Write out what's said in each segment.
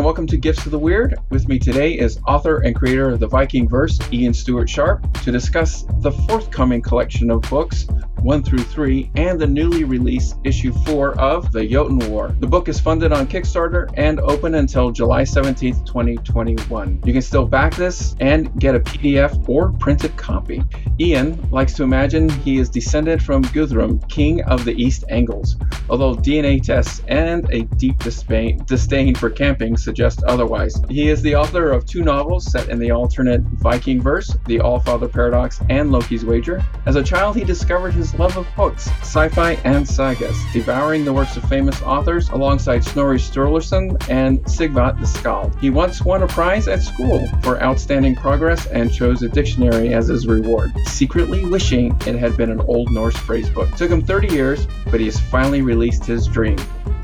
and welcome to Gifts of the Wyrd. With me today is author and creator of the Viking Verse, Ian Stuart Sharpe, to discuss the forthcoming collection of books 1 through 3 and the newly released issue 4 of The Jotun War. The book is funded on Kickstarter and open until July 17th, 2021. You can still back this and get a PDF or printed copy. Ian likes to imagine he is descended from Guthrum, king of the East Angles, although DNA tests and a deep disdain, disdain for camping suggest otherwise. He is the author of two novels set in the alternate Viking verse, The Allfather Paradox and Loki's Wager. As a child, he discovered his love of books, sci-fi and sagas, devouring the works of famous authors alongside Snorri Sturluson and Sigvat the Skald. He once won a prize at school for outstanding progress and chose a dictionary as his reward, secretly wishing it had been an Old Norse phrase book. Took him 30 years, but he has finally released his dream.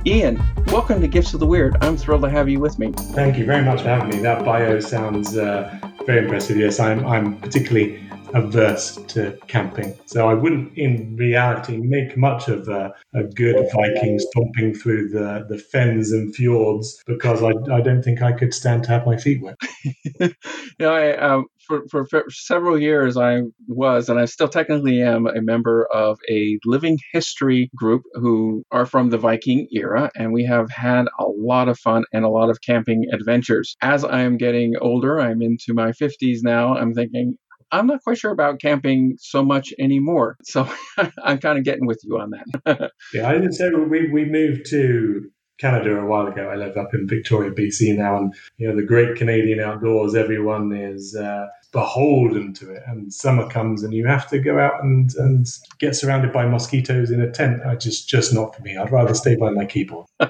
Ian, welcome to Gifts of the Wyrd. I'm thrilled to have you with me. Thank you very much for having me. That bio sounds uh, very impressive. Yes, I'm, I'm particularly averse to camping. So I wouldn't, in reality, make much of a, a good Viking stomping through the, the fens and fjords because I, I don't think I could stand to have my feet wet. you know, I, um, for, for, for, several years, I was, and I still technically am, a member of a living history group who are from the Viking era, and we have had a lot of fun and a lot of camping adventures. As I am getting older, I'm into my 50s now, I'm thinking, I'm not quite sure about camping so much anymore. So I'm kind of getting with you on that. yeah, I didn't say we, we moved to Canada a while ago. I live up in Victoria, BC now, and you know the great Canadian outdoors. Everyone is uh, beholden to it, and summer comes, and you have to go out and and get surrounded by mosquitoes in a tent. I just just not for me. I'd rather stay by my keyboard.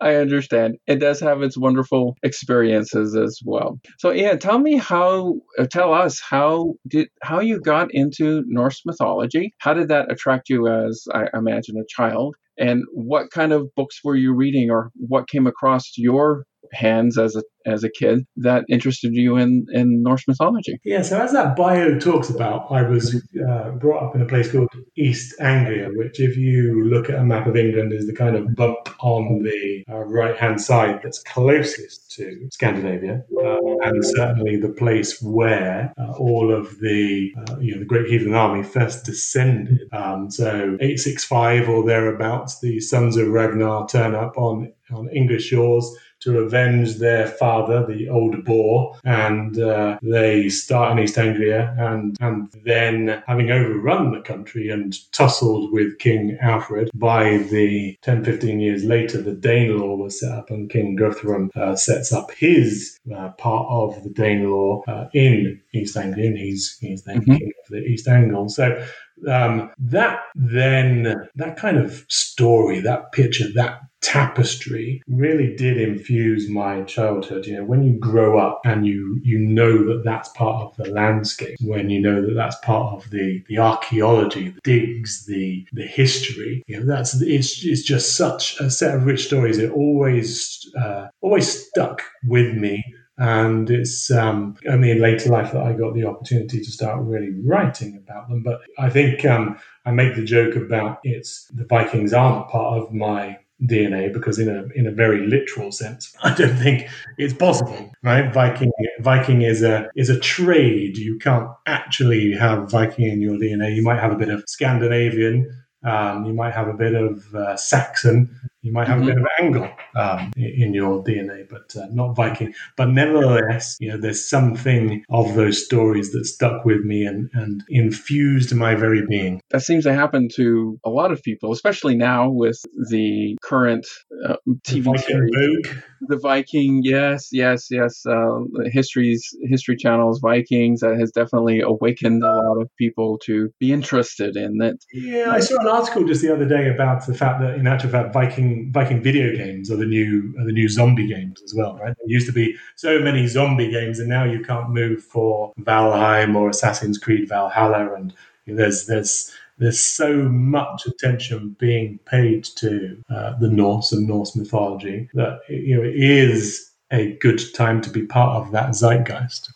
I understand. It does have its wonderful experiences as well. So, Ian, tell me how. Uh, tell us how did how you got into Norse mythology. How did that attract you as I imagine a child? And what kind of books were you reading or what came across your hands as a as a kid that interested you in in Norse mythology? Yeah, so as that bio talks about, I was uh, brought up in a place called East Anglia, which, if you look at a map of England, is the kind of bump on the uh, right hand side that's closest to Scandinavia, uh, and certainly the place where uh, all of the uh, you know the Great Heathen Army first descended. Um, so 865 or thereabouts, the sons of Ragnar turn up on on English shores to avenge their father, the old boar, and uh, they start in East Anglia, and and then having overrun the country and tussled with King Alfred, by the 10, 15 years later, the Danelaw was set up, and King Guthrum uh, sets up his uh, part of the Danelaw uh, in East Anglia, and he's he's then mm-hmm. king of the East Angle. So um, that then that kind of story, that picture, that tapestry really did infuse my childhood. You know when you grow up and you you know that that's part of the landscape when you know that that's part of the the archaeology the digs the the history you know that's it's, it's just such a set of rich stories. It always uh, always stuck with me. And it's um, only in later life that I got the opportunity to start really writing about them. But I think um, I make the joke about it's the Vikings aren't part of my DNA because in a in a very literal sense, I don't think it's possible. Right? Viking Viking is a is a trade. You can't actually have Viking in your DNA. You might have a bit of Scandinavian. Um, you might have a bit of uh, Saxon, you might have mm-hmm. a bit of angle um, in your DNA, but uh, not Viking. But nevertheless, you know, there's something of those stories that stuck with me and, and infused my very being. That seems to happen to a lot of people, especially now with the current uh, TV the series. Vogue. The Viking, yes, yes, yes. Uh, history's history channels, Vikings, that has definitely awakened a lot of people to be interested in it. Yeah, I saw an article just the other day about the fact that, in actual fact, Viking Viking video games are the new are the new zombie games as well, right? There used to be so many zombie games, and now you can't move for Valheim or Assassin's Creed Valhalla, and there's there's there's so much attention being paid to uh, the Norse and Norse mythology that you know it is a good time to be part of that zeitgeist.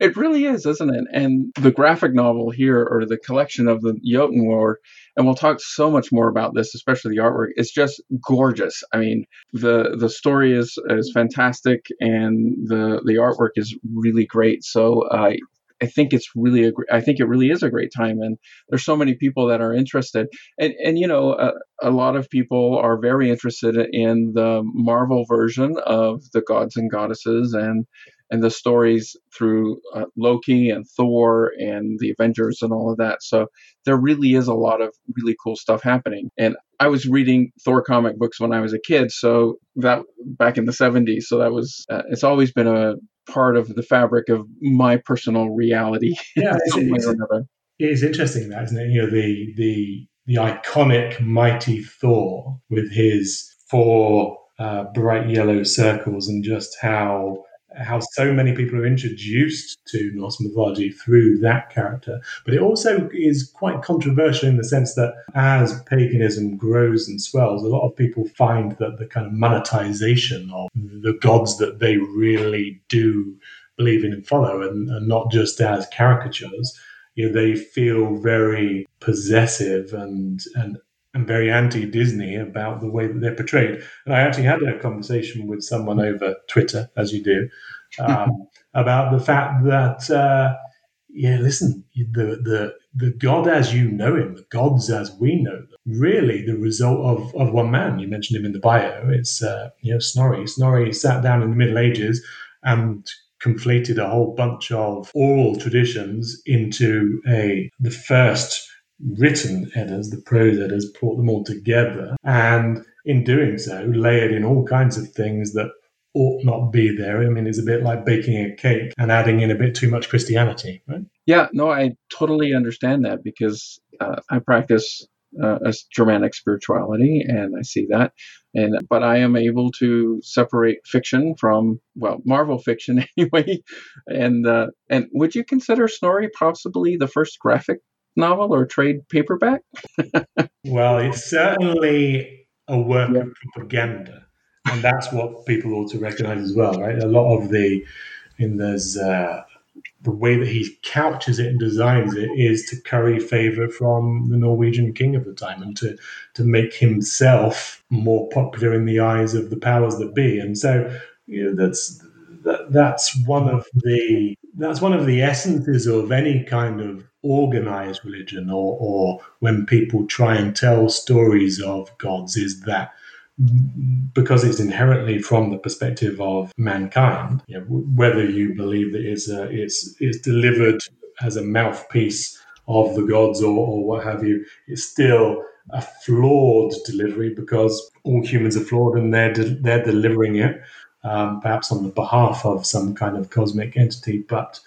it really is, isn't it? And the graphic novel here, or the collection of the Jotun War, and we'll talk so much more about this, especially the artwork. It's just gorgeous. I mean, the the story is is fantastic, and the the artwork is really great. So uh, I think it's really a I think it really is a great time, and there's so many people that are interested, and and you know a, a lot of people are very interested in the Marvel version of the gods and goddesses and and the stories through uh, Loki and Thor and the Avengers and all of that. So there really is a lot of really cool stuff happening. And I was reading Thor comic books when I was a kid, so that back in the 70s. So that was uh, it's always been a part of the fabric of my personal reality. Yeah, it's, it's, it is interesting that, isn't it? You know, the the the iconic mighty Thor with his four uh, bright yellow circles and just how how so many people are introduced to Norse mythology through that character. But it also is quite controversial in the sense that as paganism grows and swells, a lot of people find that the kind of monetization of the gods that they really do believe in and follow, and, and not just as caricatures, you know, they feel very possessive and and and very anti Disney about the way that they're portrayed. And I actually had a conversation with someone over Twitter, as you do, um, about the fact that, uh, yeah, listen, the, the, the God as you know him, the gods as we know them, really the result of, of one man. You mentioned him in the bio. It's, uh, you know, Snorri. Snorri sat down in the Middle Ages and conflated a whole bunch of oral traditions into a the first written Eddas, the prose Eddas, brought them all together, and in doing so, layered in all kinds of things that ought not be there. I mean, it's a bit like baking a cake and adding in a bit too much Christianity, right? Yeah, no, I totally understand that because uh, I practice uh, a Germanic spirituality, and I see that. And but I am able to separate fiction from well, Marvel fiction anyway. And uh, and would you consider Snorri possibly the first graphic novel or trade paperback? well, it's certainly a work yeah. of propaganda, and that's what people ought to recognize as well, right? A lot of the in there's uh, the way that he couches it and designs it is to curry favor from the Norwegian king of the time and to to make himself more popular in the eyes of the powers that be, and so you know that's that, that's one of the that's one of the essences of any kind of organized religion or, or when people try and tell stories of gods is that because it's inherently from the perspective of mankind, you know, whether you believe that it's, a, it's, it's delivered as a mouthpiece of the gods or, or what have you, it's still a flawed delivery because all humans are flawed and they're, de- they're delivering it, um, perhaps on the behalf of some kind of cosmic entity, but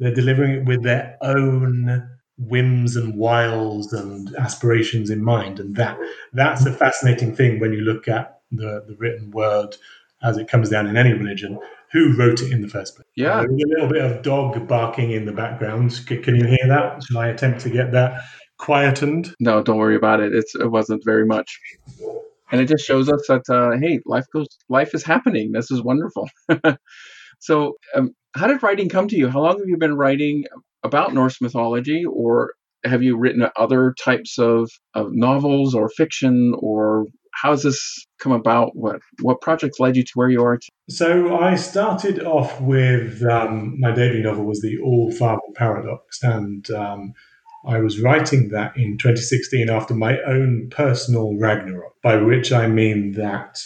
they're delivering it with their own whims and wiles and aspirations in mind, and that that's a fascinating thing when you look at the the written word as it comes down in any religion. Who wrote it in the first place? Yeah, there's a little bit of dog barking in the background. Can you hear that? Shall I attempt to get that quietened? No, don't worry about it. It's it wasn't very much and it just shows us that uh, hey life goes life is happening this is wonderful so um, how did writing come to you? How long have you been writing about Norse mythology, or have you written other types of, of novels or fiction, or how has this come about? What what projects led you to where you are? Today? So I started off with um, my debut novel was the All Father Paradox, and um, I was writing that in 2016 after my own personal Ragnarok, by which I mean that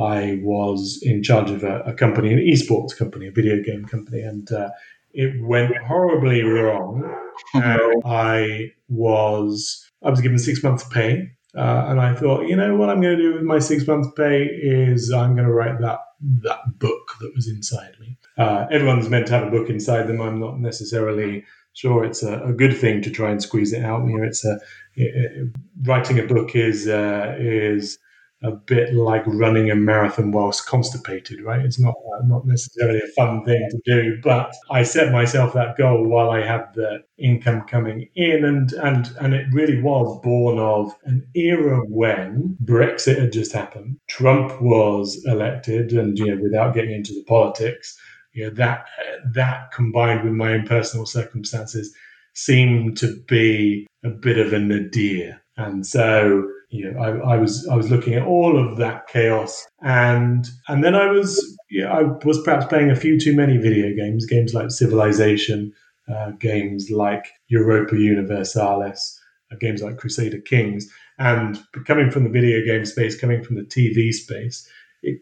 I was in charge of a, a, company, an esports company, a video game company, and uh, it went horribly wrong. I was I was given six months pay, uh, and I thought, you know what I'm going to do with my six months pay is I'm going to write that that book that was inside me. Uh, everyone's meant to have a book inside them. I'm not necessarily sure it's a, a, good thing to try and squeeze it out. You know, it's a it, it, writing a book is uh, is a bit like running a marathon whilst constipated, right? It's not uh, not necessarily a fun thing to do, but I set myself that goal while I had the income coming in, and and and it really was born of an era when Brexit had just happened, Trump was elected, and you know, without getting into the politics, you know, that that combined with my own personal circumstances seemed to be a bit of a nadir. And so, you know, I, I, was I was looking at all of that chaos, and and then I was yeah, I was perhaps playing a few too many video games, games like Civilization, uh, games like Europa Universalis, uh, games like Crusader Kings, and coming from the video game space, coming from the TV space, it,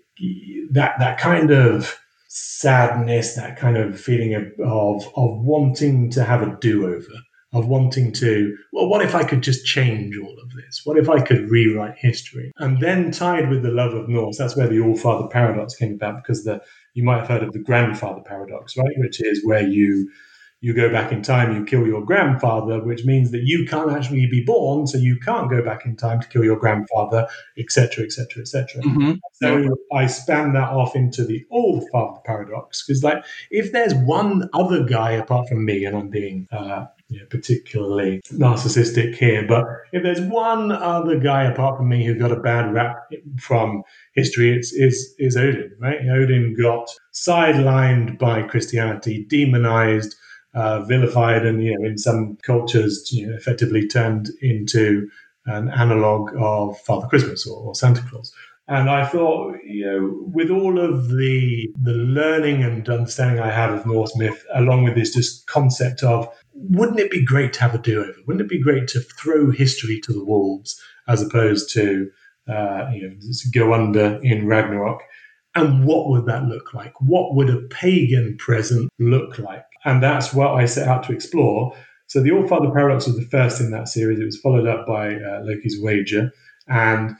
that that kind of sadness, that kind of feeling of, of, of wanting to have a do over, of wanting to, well, what if I could just change all of this? What if I could rewrite history? And then tied with the love of Norse, that's where the All Father paradox came about because the you might have heard of the grandfather paradox, right? Which is where you you go back in time, you kill your grandfather, which means that you can't actually be born, so you can't go back in time to kill your grandfather, etc., etc., etc. So I span that off into the all father paradox because, like, if there's one other guy apart from me, and I'm being uh, you know, particularly narcissistic here, but if there's one other guy apart from me who got a bad rap from history, it's is is Odin, right? Odin got sidelined by Christianity, demonized uh, vilified and you know in some cultures you know, effectively turned into an analog of Father Christmas or, or, Santa Claus. And I thought, you know, with all of the the learning and understanding I have of Norse myth, along with this just concept of, wouldn't it be great to have a do-over? Wouldn't it be great to throw history to the wolves as opposed to, uh, you know, go under in Ragnarok? And what would that look like? What would a pagan present look like? And that's what I set out to explore. So the All Father Paradox was the first in that series. It was followed up by uh, Loki's Wager. And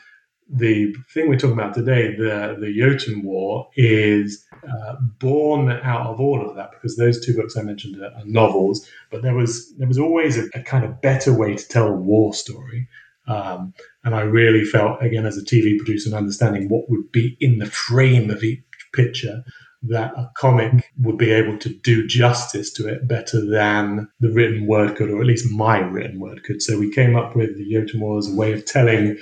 the thing we're talking about today, the, the Jotun War, is uh, born out of all of that because those two books I mentioned are, are novels. But there was there was always a, a, kind of better way to tell a war story. Um, and I really felt, again, as a TV producer, and understanding what would be in the frame of each picture, that a comic would be able to do justice to it better than the written word could, or at least my written word could. So we came up with the Jotun War as a way of telling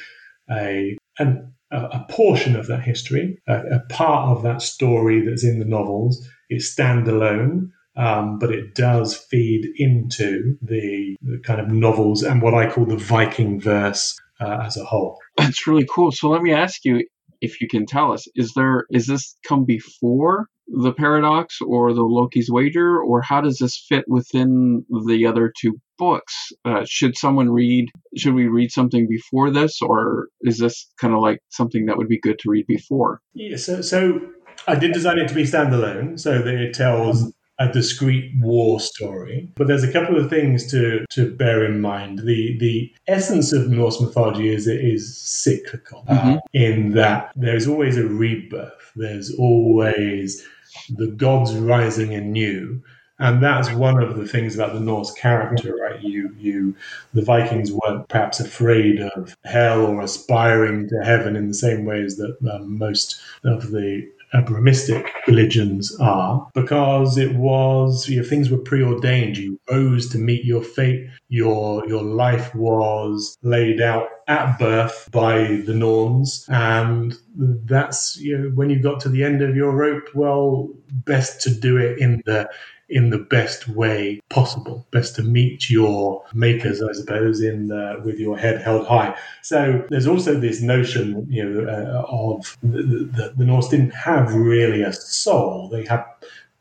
a an, a portion of that history, a, a, part of that story that's in the novels. It's standalone, um, but it does feed into the, the, kind of novels and what I call the Viking verse uh, as a whole. That's really cool. So let me ask you, if you can tell us, is there is this come before the paradox or the Loki's wager, or how does this fit within the other two books? Uh, should someone read? Should we read something before this, or is this kind of like something that would be good to read before? Yeah, so so I did design it to be standalone, so that it tells a discrete war story. But there's a couple of things to, to bear in mind. The the essence of Norse mythology is it is cyclical mm-hmm. uh, in that there's always a rebirth. There's always the gods rising anew. And that's one of the things about the Norse character, right? You, you, the Vikings weren't perhaps afraid of hell or aspiring to heaven in the same ways that um, most of the Abrahamistic religions are because it was you know, things were preordained. You rose to meet your fate. Your your life was laid out at birth by the Norns, and that's you know when you got to the end of your rope. Well, best to do it in the in the best way possible. Best to meet your makers, I suppose, in the, with your head held high. So there's also this notion, you know, uh, of the, the, the Norse didn't have really a soul. They had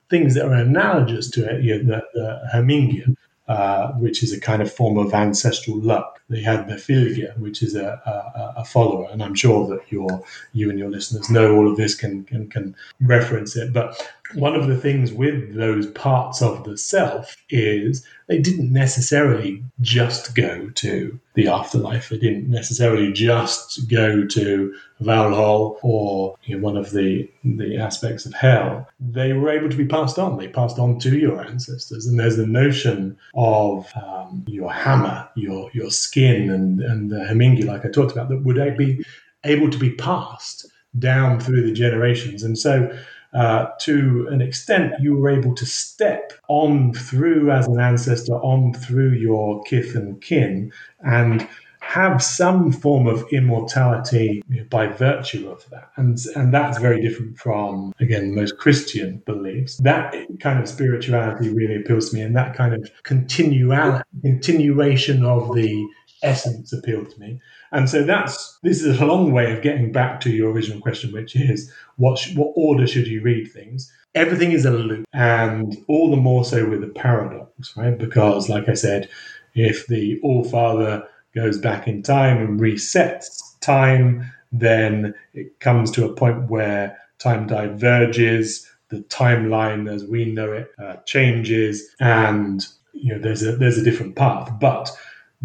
things that are analogous to it, you know, the, the Hamingja, uh, which is a kind of form of ancestral luck. They had the Fylgja, which is a, a, a, follower, and I'm sure that your you and your listeners know all of this can, can can reference it. But one of the things with those parts of the self is they didn't necessarily just go to the afterlife. They didn't necessarily just go to Valhalla or you know, one of the the aspects of hell. They were able to be passed on. They passed on to your ancestors. And there's the notion of um, your hammer, your your skin, and and the Hamingja, like I talked about, that would be able to be passed down through the generations. And so uh, to an extent, you were able to step on through as an ancestor, on through your kith and kin, and have some form of immortality by virtue of that. And, and that's very different from, again, most Christian beliefs. That kind of spirituality really appeals to me, and that kind of continuation of the essence appealed to me. And so that's this is a long way of getting back to your original question, which is what sh- what order should you read things? Everything is a loop, and all the more so with the paradox, right? Because, like I said, if the All Father goes back in time and resets time, then it comes to a point where time diverges, the timeline as we know it uh, changes, and you know there's a there's a different path. But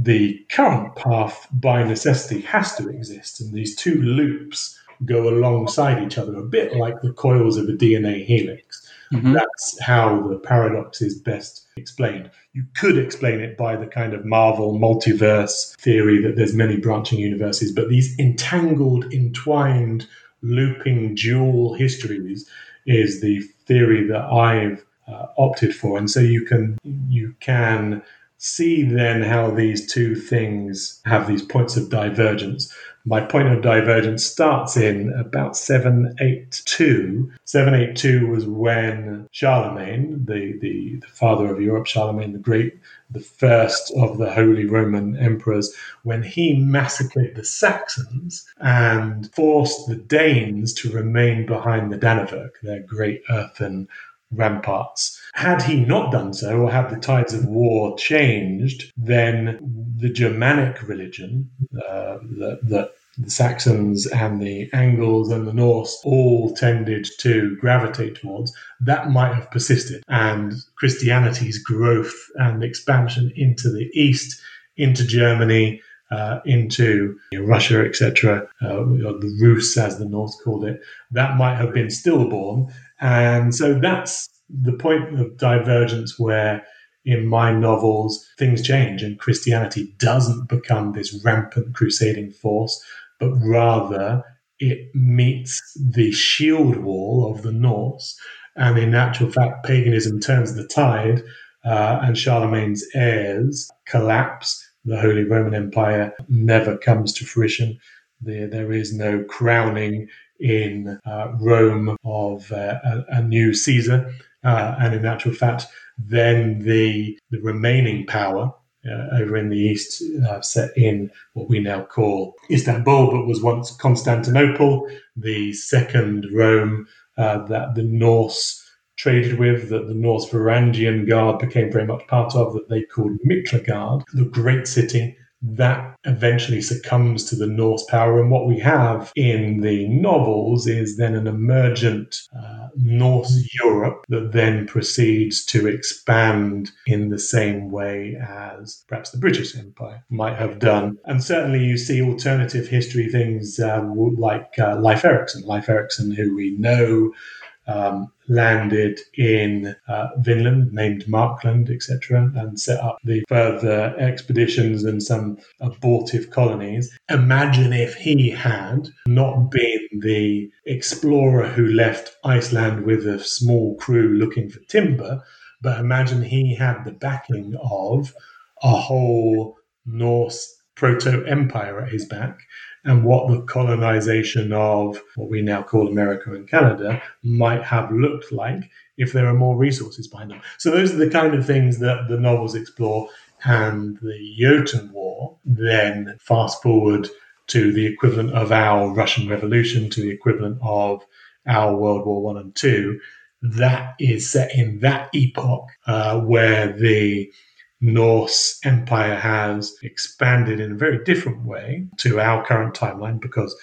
the current path by necessity has to exist, and these two loops go alongside each other, a bit like the coils of a DNA helix. Mm-hmm. That's how the paradox is best explained. You could explain it by the kind of Marvel multiverse theory that there's many branching universes, but these entangled, entwined, looping dual histories is the theory that I've uh, opted for, and so you can you can see then how these two things have these points of divergence. My point of divergence starts in about 782. 782 was when Charlemagne, the, the, the father of Europe, Charlemagne the Great, the first of the Holy Roman emperors, when he massacred the Saxons and forced the Danes to remain behind the Danevirk, their great earthen ramparts. Had he not done so, or had the tides of war changed, then the Germanic religion uh, that, that the Saxons and the Angles and the Norse all tended to gravitate towards, that might have persisted. And Christianity's growth and expansion into the East, into Germany, uh, into you know, Russia, etc., uh, the Rus, as the North called it, that might have been stillborn. And so that's the point of divergence where in my novels things change and Christianity doesn't become this rampant crusading force, but rather it meets the shield wall of the Norse. And in actual fact, paganism turns the tide, uh, and Charlemagne's heirs collapse. The Holy Roman Empire never comes to fruition. There, there is no crowning in uh, Rome of uh, a, a, new Caesar. Uh, and in actual fact, then the, the remaining power uh, over in the east uh, set in what we now call Istanbul, but was once Constantinople, the second Rome uh, that the Norse traded with, that the Norse Varangian Guard became very much part of, that they called Miklagard, the great city that eventually succumbs to the Norse power. And what we have in the novels is then an emergent uh, Norse Europe that then proceeds to expand in the same way as perhaps the British Empire might have done. And certainly you see alternative history things uh, like uh, Leif Erikson, Leif Erikson, who we know um, landed in uh, Vinland, named Markland, etc., and set up the further expeditions and some abortive colonies. Imagine if he had not been the explorer who left Iceland with a small crew looking for timber, but imagine he had the backing of a whole Norse proto empire at his back and what the colonization of what we now call America and Canada might have looked like if there are more resources behind them. So those are the kind of things that the novels explore. And the Jotun War then fast forward to the equivalent of our Russian Revolution, to the equivalent of our World War One and Two. That is set in that epoch uh, where the Norse empire has expanded in a very different way to our current timeline because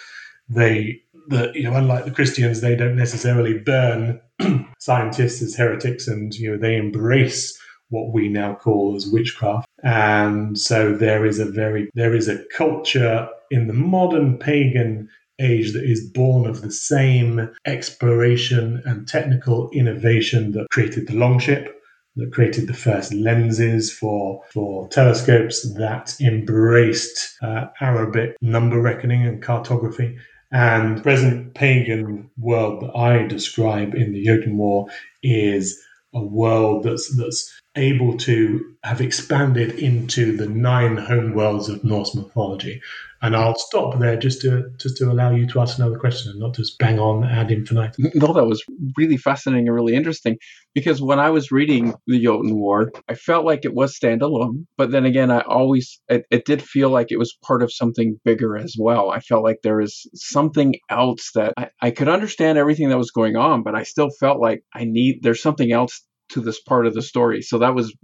they, the, you know, unlike the Christians, they don't necessarily burn scientists as heretics and, you know, they embrace what we now call as witchcraft. And so there is a very, there is a culture in the modern pagan age that is born of the same exploration and technical innovation that created the longship that created the first lenses for for telescopes that embraced uh, Arabic number reckoning and cartography. And the present pagan world that I describe in the Jotun War is a world that's that's able to have expanded into the nine home worlds of Norse mythology. And I'll stop there just to just to allow you to ask another question and not just bang on ad infinitum. No, that was really fascinating and really interesting because when I was reading the Jotun War, I felt like it was standalone, but then again, I always it, it did feel like it was part of something bigger as well. I felt like there was something else that I, I could understand everything that was going on, but I still felt like I need there's something else to this part of the story. So that was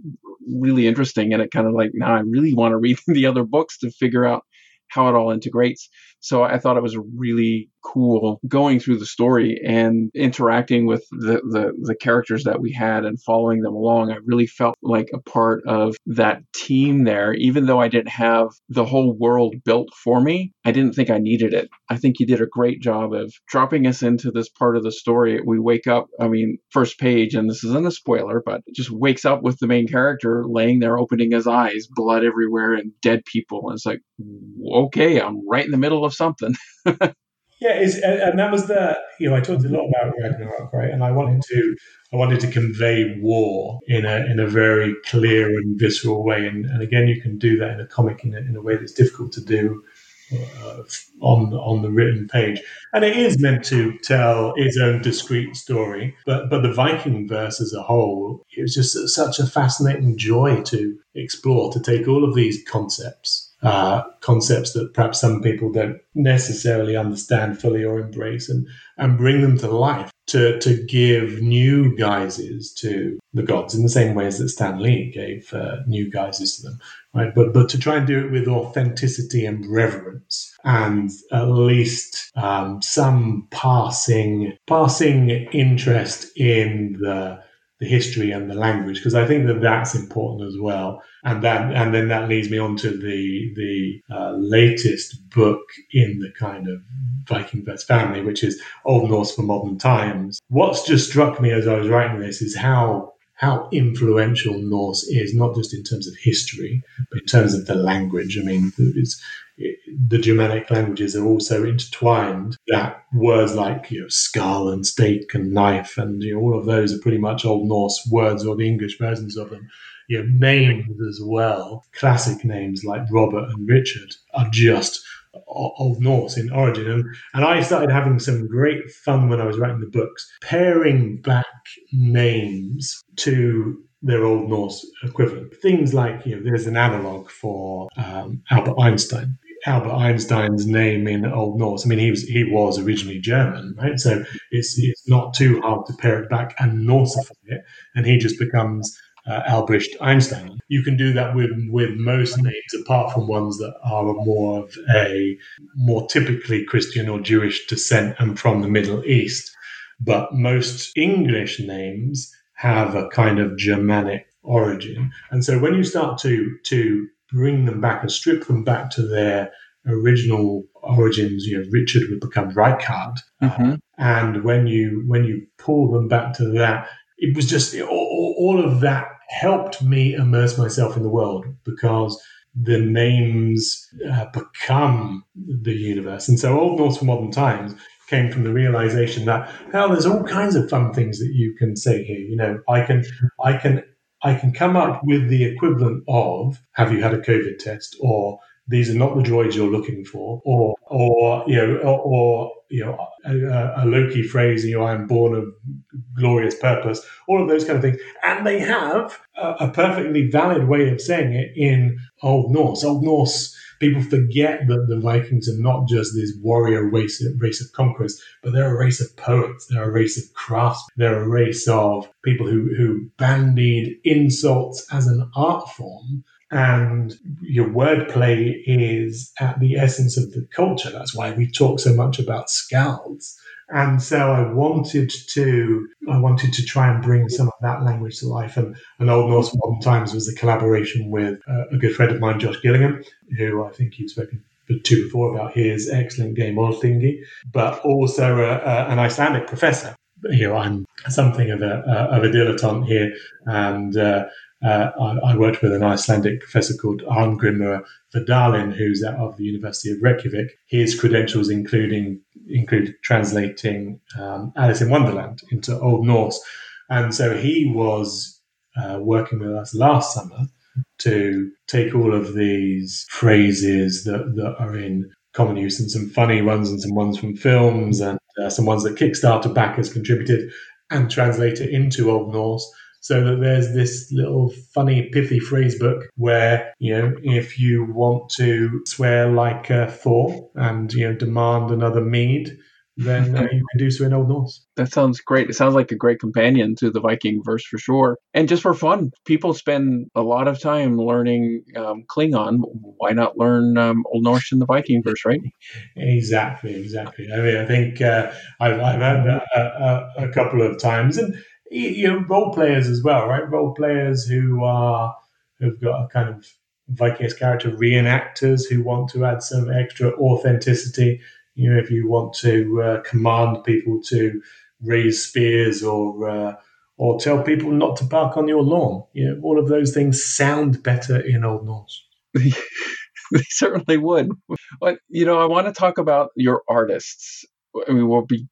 really interesting, and it kind of like now I really want to read the other books to figure out how it all integrates. So I thought it was really cool going through the story and interacting with the, the, the, characters that we had and following them along. I really felt like a part of that team there, even though I didn't have the whole world built for me. I didn't think I needed it. I think you did a great job of dropping us into this part of the story. We wake up, I mean, first page, and this isn't a spoiler, but just wakes up with the main character laying there, opening his eyes, blood everywhere, and dead people. And it's like, okay, I'm right in the middle of something. Yeah, and that was the you know I talked a lot about Ragnarok, right? And I wanted to I wanted to convey war in a in a very clear and visceral way, and, and again you can do that in a comic in a, in a way that's difficult to do uh, on on the written page, and it is meant to tell its own discrete story. But but the Viking verse as a whole, it was just such a fascinating joy to explore to take all of these concepts uh, concepts that perhaps some people don't necessarily understand fully or embrace and, and bring them to life to, to give new guises to the gods in the same ways that Stan Lee gave uh, new guises to them, right? But, but to try and do it with authenticity and reverence and at least um, some passing, passing interest in the the history and the language because I think that that's important as well. And that and then that leads me on to the the uh, latest book in the kind of Viking verse family, which is Old Norse for Modern Times. What's just struck me as I was writing this is how how influential Norse is, not just in terms of history, but in terms of the language. I mean, it's the Germanic languages are also intertwined. That words like you know, skull and stake and knife and you know, all of those are pretty much Old Norse words or the English versions of them. You know, names as well, classic names like Robert and Richard are just Old Norse in origin. And, and I started having some great fun when I was writing the books, paring back names to their Old Norse equivalent. Things like, you know, there's an analog for um, Albert Einstein. Albert Einstein's name in Old Norse. I mean, he was he was originally German, right? So it's it's not too hard to pare it back and Norsify it, and he just becomes uh, Albrecht Einstein. You can do that with with most names, apart from ones that are more of a more typically Christian or Jewish descent and from the Middle East. But most English names have a kind of Germanic origin, and so when you start to to bring them back and strip them back to their original origins. You know, Richard would become Reichard, mm-hmm. and when you when you pull them back to that, it was just all, all of that helped me immerse myself in the world because the names uh, become the universe. And so, Old Norse for Modern Times came from the realization that hell, there's all kinds of fun things that you can say here. You know, I can, I can I can come up with the equivalent of have you had a COVID test or these are not the droids you're looking for, or or you know, or, or you know, a, a, Loki phrase, you know, I'm born of glorious purpose, all of those kind of things, and they have a, a perfectly valid way of saying it in Old Norse. Old Norse people forget that the Vikings are not just this warrior race race of conquerors, but they're a race of poets. They're a race of craftsmen. They're a race of people who, who bandied insults as an art form. And your wordplay is at the essence of the culture. That's why we talk so much about skalds and so I wanted to, I wanted to try and bring some of that language to life. And, and Old Norse Modern Times was a collaboration with uh, a good friend of mine, Josh Gillingham, who I think you've spoken to before about his excellent game Alþingi, but also a, a, an Icelandic professor. You know, I'm something of a, of a dilettante here, and uh, uh, I, I, worked with an Icelandic professor called Arngrimur Vidalin, who's out of the University of Reykjavik. His credentials including include translating um, Alice in Wonderland into Old Norse, and so he was uh, working with us last summer to take all of these phrases that, that are in common use and some funny ones and some ones from films and uh, some ones that Kickstarter backers contributed and translate it into Old Norse so that there's this little funny, pithy phrase book where, you know, if you want to swear like uh, Thor and, you know, demand another mead, then uh, you can do so in Old Norse. That sounds great. It sounds like a great companion to the Viking verse for sure. And just for fun, people spend a lot of time learning um, Klingon. Why not learn um, Old Norse in the Viking verse, right? Exactly, exactly. I mean, I think uh, I've, I've had that a, a, couple of times, and you know, role players as well, right? Role players who are who've got a kind of Vikings character reenactors who want to add some extra authenticity. You know, if you want to uh, command people to raise spears or uh, or tell people not to bark on your lawn, you know, all of those things sound better in Old Norse. they certainly would. But you know, I want to talk about your artists. I mean, we'll be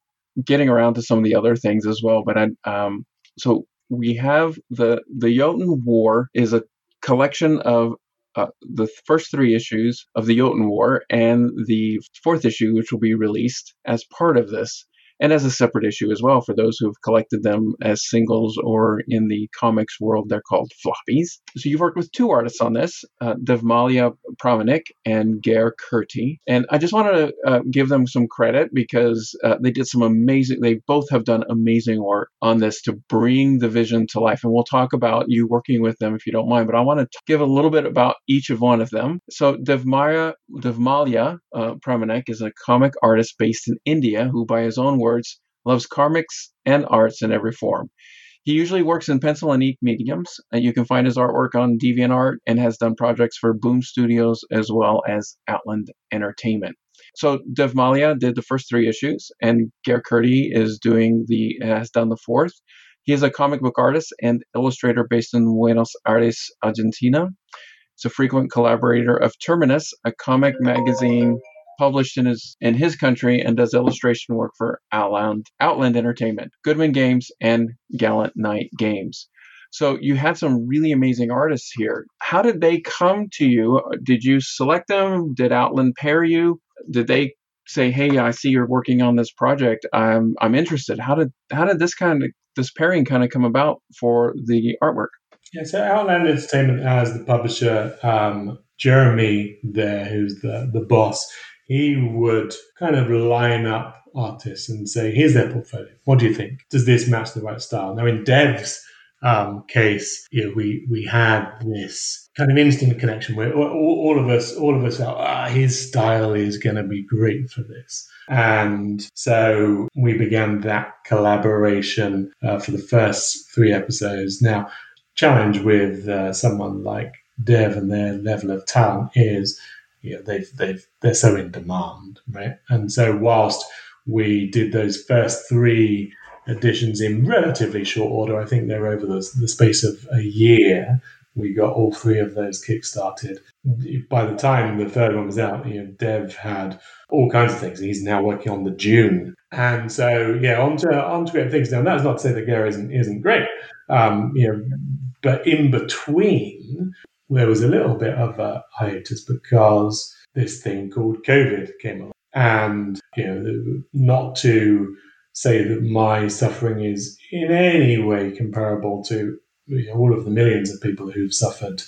getting around to some of the other things as well. But I, um, so we have the the Jotun War is a collection of uh, the first three issues of the Jotun War and the fourth issue, which will be released as part of this and as a separate issue as well for those who have collected them as singles or in the comics world they're called floppies. So you've worked with two artists on this uh, devmalia pramanik and Geir Kurti and i just wanted to uh, give them some credit because uh, they did some amazing they both have done amazing work on this to bring the vision to life. And we'll talk about you working with them if you don't mind but i want to give a little bit about each of one of them. So devmalia devmalia uh, pramanik is a comic artist based in india who by his own words, loves comics and arts in every form. He usually works in pencil and ink mediums. And you can find his artwork on DeviantArt and has done projects for Boom Studios as well as Outland Entertainment. So Devmalia did the first three issues, and Geir Kurti is doing the has done the fourth. He is a comic book artist and illustrator based in Buenos Aires, Argentina. He's a frequent collaborator of Terminus, a comic magazine published in his in his country and does illustration work for Outland Outland Entertainment, Goodman Games, and Gallant Knight Games. So you had some really amazing artists here. How did they come to you? Did you select them? Did Outland pair you? Did they say, "Hey, I see you're working on this project. I'm I'm interested." How did how did this kind of this pairing kind of come about for the artwork? Yeah, so Outland Entertainment as the publisher, um, Jeremy there, who's the the boss, he would kind of line up artists and say, here's their portfolio. What do you think? Does this match the right style? Now, in Dev's um, case, you know, we we had this kind of instant connection where all, all of us, all of us felt, ah, his style is going to be great for this. And so we began that collaboration uh, for the first three episodes. Now, challenge with uh, someone like Dev and their level of talent is you know, they've they've they're so in demand, right? And so whilst we did those first three editions in relatively short order, I think they're over the, the space of a year. We got all three of those kickstarted. By the time the third one was out, you know, Dev had all kinds of things. He's now working on the June, and so yeah, onto onto great things. Now that's not to say that Geir isn't isn't great, um, you know, but in between, there was a little bit of a hiatus because this thing called COVID came along. And, you know, not to say that my suffering is in any way comparable to you know, all of the millions of people who've suffered,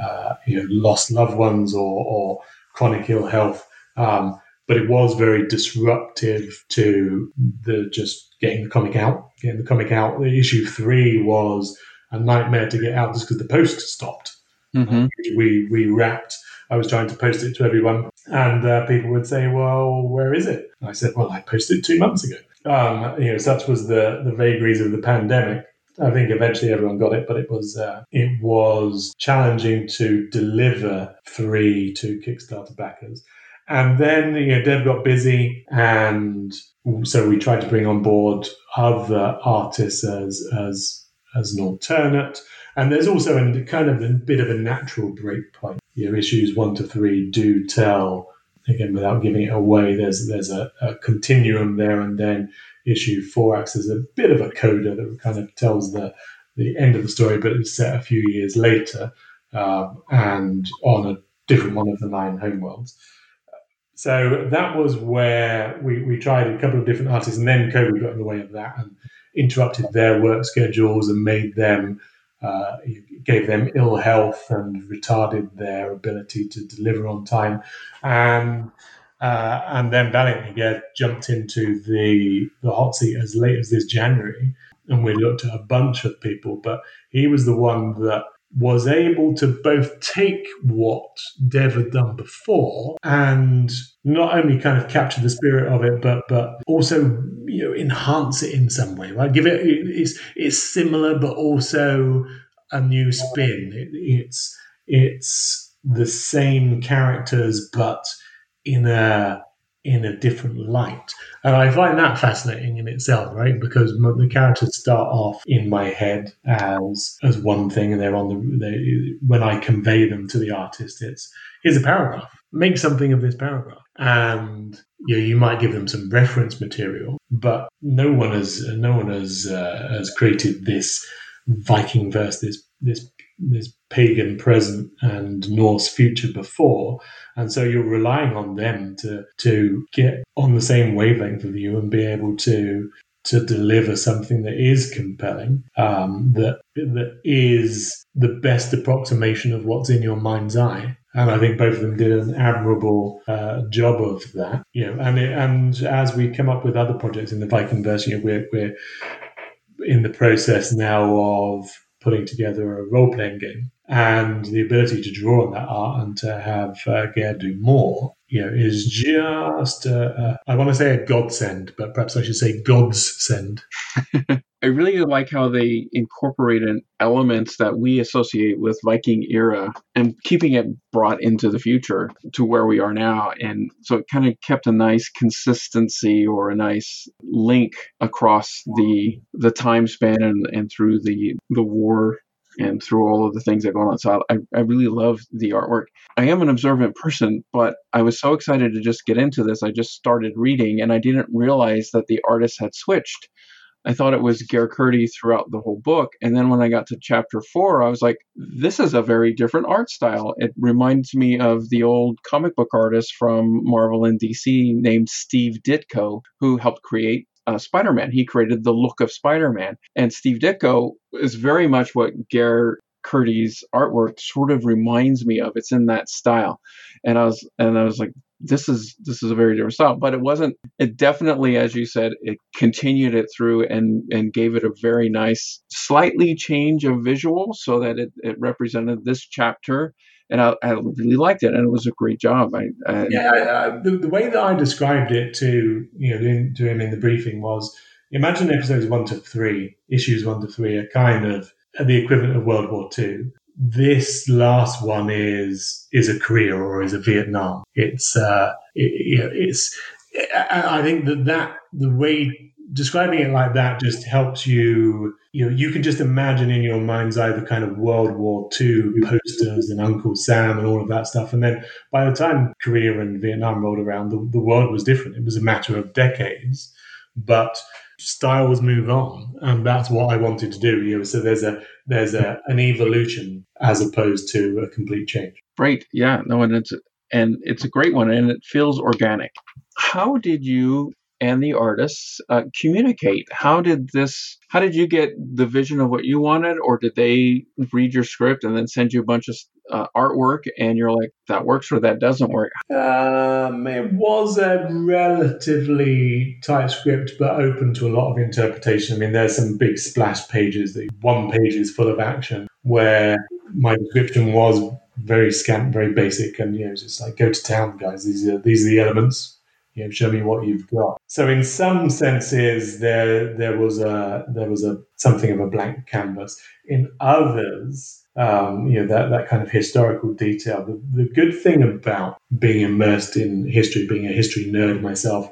uh, you know, lost loved ones or, or chronic ill health. Um, but it was very disruptive to the just getting the comic out. Getting the comic out. The issue three was a nightmare to get out just because the post stopped. Mm-hmm. We we wrapped. I was trying to post it to everyone, and uh, people would say, "Well, where is it?" And I said, "Well, I posted two months ago." Um, you know, such was the the vagaries of the pandemic. I think eventually everyone got it, but it was uh, it was challenging to deliver three to Kickstarter backers. And then you know, Dev got busy, and so we tried to bring on board other artists as as as an alternate. And there's also a kind of a bit of a natural break point. Your issues one to three do tell, again, without giving it away, there's there's a, a continuum there, and then issue four acts as a bit of a coda that kind of tells the the end of the story, but it's set a few years later um, and on a different one of the nine homeworlds. So that was where we, we tried a couple of different artists, and then COVID got in the way of that and interrupted their work schedules and made them, uh, gave them ill health and retarded their ability to deliver on time. And uh, and then Valiant jumped into the the hot seat as late as this January, and we looked at a bunch of people, but he was the one that was able to both take what Dev had done before and not only kind of capture the spirit of it, but but also you know enhance it in some way, right? Give it it's it's similar, but also a new spin. It, it's it's the same characters, but in a in a different light. And I find that fascinating in itself, right? Because the characters start off in my head as as one thing, and they're on the they, when I convey them to the artist, it's here's a paragraph. Make something of this paragraph, and you know, you might give them some reference material, but no one has no one has uh, has created this Vikingverse, this this this pagan present and Norse future before, and so you're relying on them to to get on the same wavelength of you and be able to to deliver something that is compelling, um, that that is the best approximation of what's in your mind's eye. And I think both of them did an admirable uh, job of that. You know, and it, and as we come up with other projects in the Vikingverse, you know, we're we're in the process now of putting together a role playing game and the ability to draw on that art and to have uh, Geir do more, you know, is just I want to say a godsend, but perhaps I should say God's send. I really like how they incorporated elements that we associate with Viking era and keeping it brought into the future to where we are now. And so it kind of kept a nice consistency or a nice link across the the time span and, and through the the war and through all of the things that go on. So I, I really love the artwork. I am an observant person, but I was so excited to just get into this. I just started reading and I didn't realize that the artist had switched. I thought it was Geir Kurdi throughout the whole book. And then when I got to chapter four, I was like, this is a very different art style. It reminds me of the old comic book artist from Marvel and DC named Steve Ditko, who helped create uh, Spider Man. He created the look of Spider Man. And Steve Ditko is very much what Geir Kurdi's artwork sort of reminds me of. It's in that style. And I was and I was like, this is this is a very different style. But it wasn't it definitely, as you said, it continued it through and and gave it a very nice slightly change of visual so that it, it represented this chapter and I, I, really liked it, and it was a great job. I, I yeah, the, the, way that I described it to you know to him in the briefing was imagine episodes one to three, issues one to three are kind of the equivalent of World War Two. This last one is is a Korea or is a Vietnam. It's uh, it, it's I think that that the way describing it like that just helps you you know you can just imagine in your mind's eye the kind of world war ii posters and uncle sam and all of that stuff. And then by the time korea and vietnam rolled around the, the world was different. It was a matter of decades but styles move on and that's what i wanted to do you know. So there's a there's a an evolution as opposed to a complete change. Right yeah no and it's and it's a great one and it feels organic. How did you and the artists uh, communicate. How did this how did you get the vision of what you wanted or did they read your script and then send you a bunch of uh, artwork and you're like that works or that doesn't work um, it was a relatively tight script but open to a lot of interpretation. I mean there's some big splash pages that one page is full of action where my description was very scant very basic and you know just like go to town guys. These are these are the elements you know, show me what you've got. So in some senses, there there was a there was a something of a blank canvas. In others, um, you know, that that kind of historical detail. The, the good thing about being immersed in history, being a history nerd myself,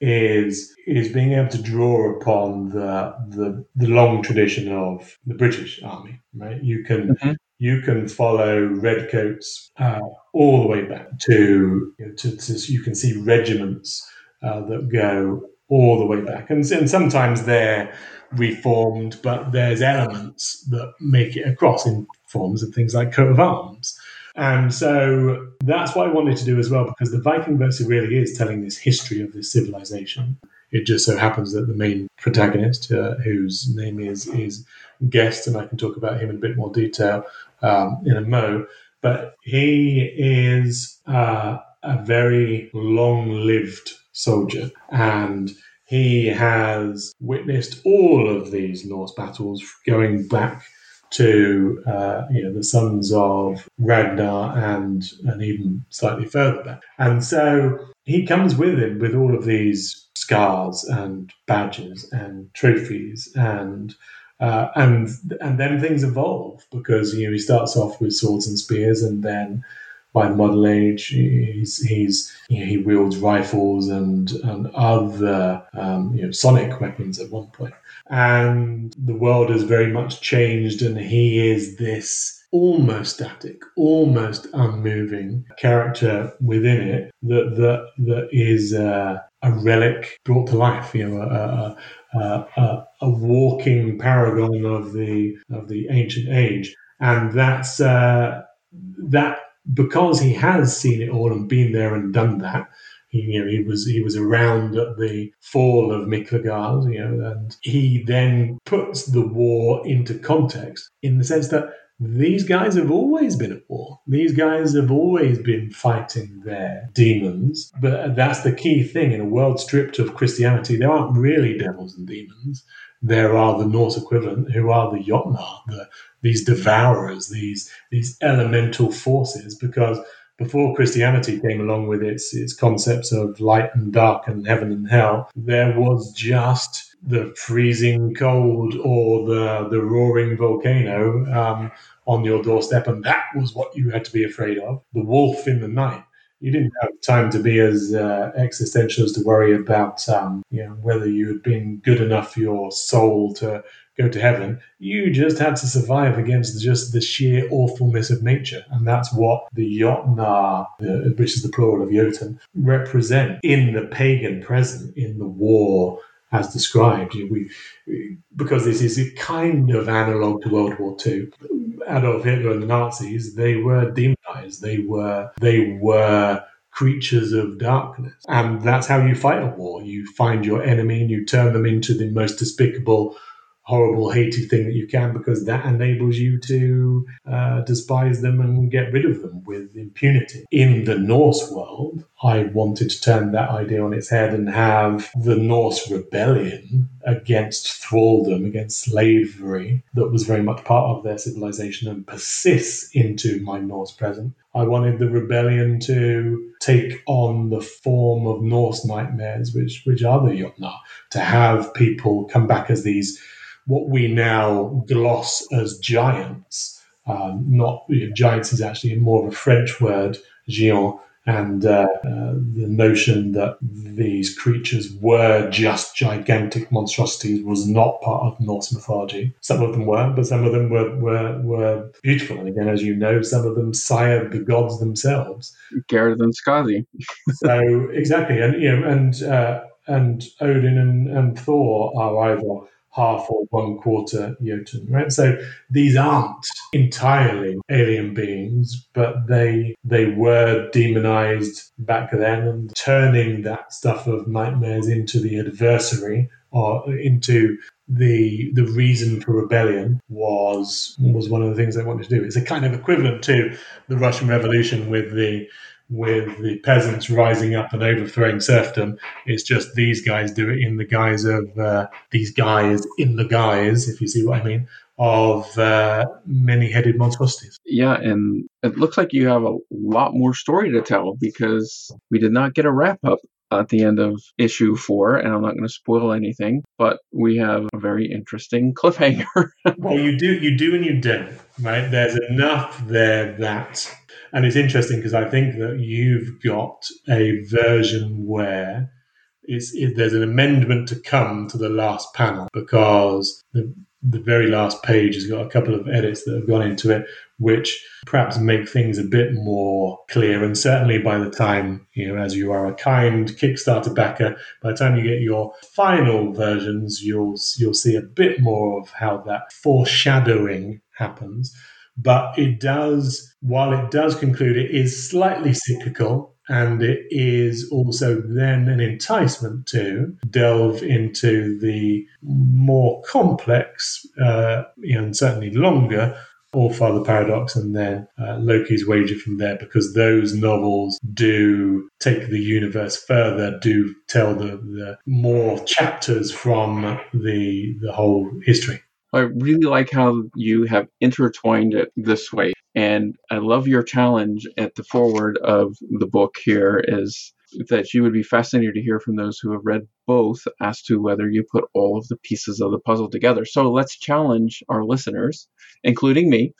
is is being able to draw upon the the, the long tradition of the British Army. Right, you can mm-hmm you can follow redcoats uh, all the way back to, you know, to, to, you can see regiments uh, that go all the way back. And, and sometimes they're reformed, but there's elements that make it across in forms of things like coat of arms. And so that's what I wanted to do as well, because the Vikingverse really is telling this history of this civilization. It just so happens that the main protagonist, uh, whose name is is Gest, and I can talk about him in a bit more detail um, in a mo, but he is uh, a very long-lived soldier, and he has witnessed all of these Norse battles going back to uh, you know the sons of Ragnar and and even slightly further back. And so he comes with him with all of these scars and badges and trophies and uh, and and then things evolve because you know he starts off with swords and spears and then by the model age he's, he's you know, he wields rifles and and other um, you know sonic weapons at one point. And the world has very much changed and he is this almost static almost unmoving character within it that that that is uh, a relic brought to life you know a, a, a, a, walking paragon of the of the ancient age. And that's uh, that because he has seen it all and been there and done that he, you know, he was he was around at the fall of Miklagard, you know, and he then puts the war into context in the sense that these guys have always been at war. These guys have always been fighting their demons. But that's the key thing in a world stripped of Christianity. There aren't really devils and demons. There are the Norse equivalent, who are the Jotnar, the, these devourers, these these elemental forces, because before Christianity came along with its its concepts of light and dark and heaven and hell, there was just the freezing cold or the the roaring volcano um, on your doorstep, and that was what you had to be afraid of. The wolf in the night. You didn't have time to be as uh, existential as to worry about, um, you know, whether you had been good enough for your soul to go to heaven. You just had to survive against just the sheer awfulness of nature. And that's what the Jotnar, which is the plural of Jotun, represent in the pagan present, in the war as described. We, because this is a kind of analog to World War II. Adolf Hitler and the Nazis, they were demonized. They were, they were creatures of darkness. And that's how you fight a war. You find your enemy and you turn them into the most despicable horrible, hated thing that you can because that enables you to uh, despise them and get rid of them with impunity. In the Norse world, I wanted to turn that idea on its head and have the Norse rebellion against thraldom, against slavery, that was very much part of their civilization and persists into my Norse present. I wanted the rebellion to take on the form of Norse nightmares, which which are the Jotnar, to have people come back as these what we now gloss as giants. Um, not you know, giants is actually more of a French word, géant, and uh, uh, the notion that these creatures were just gigantic monstrosities was not part of Norse mythology. Some of them were, but some of them were were, were beautiful. And again, as you know, some of them sired the gods themselves. Gareth and Skadi. so exactly, and you know, and uh, and Odin and, and Thor are either half or one quarter Jotun, right? So these aren't entirely alien beings, but they they were demonized back then, and turning that stuff of nightmares into the adversary or into the the reason for rebellion was was one of the things they wanted to do. It's a kind of equivalent to the Russian Revolution with the with the peasants rising up and overthrowing serfdom. It's just these guys do it in the guise of uh, these guys in the guise, if you see what I mean, of uh, many-headed monstrosities. Yeah, and it looks like you have a lot more story to tell because we did not get a wrap-up at the end of issue four, and I'm not going to spoil anything, but we have a very interesting cliffhanger. well, you do, you do, and you don't, right? There's enough there that and it's interesting because I think that you've got a version where it, there's an amendment to come to the last panel because the, the very last page has got a couple of edits that have gone into it, which perhaps make things a bit more clear. And certainly by the time, you know, as you are a kind Kickstarter backer, by the time you get your final versions, you'll you'll see a bit more of how that foreshadowing happens. But it does, while it does conclude, it is slightly cyclical and it is also then an enticement to delve into the more complex uh, and certainly longer All Father Paradox and then uh, Loki's Wager from there because those novels do take the universe further, do tell the, the more chapters from the the whole history. I really like how you have intertwined it this way. And I love your challenge at the forward of the book here is that you would be fascinated to hear from those who have read both as to whether you put all of the pieces of the puzzle together. So let's challenge our listeners, including me,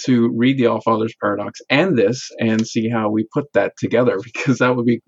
to read the All Fathers Paradox and this and see how we put that together because that would be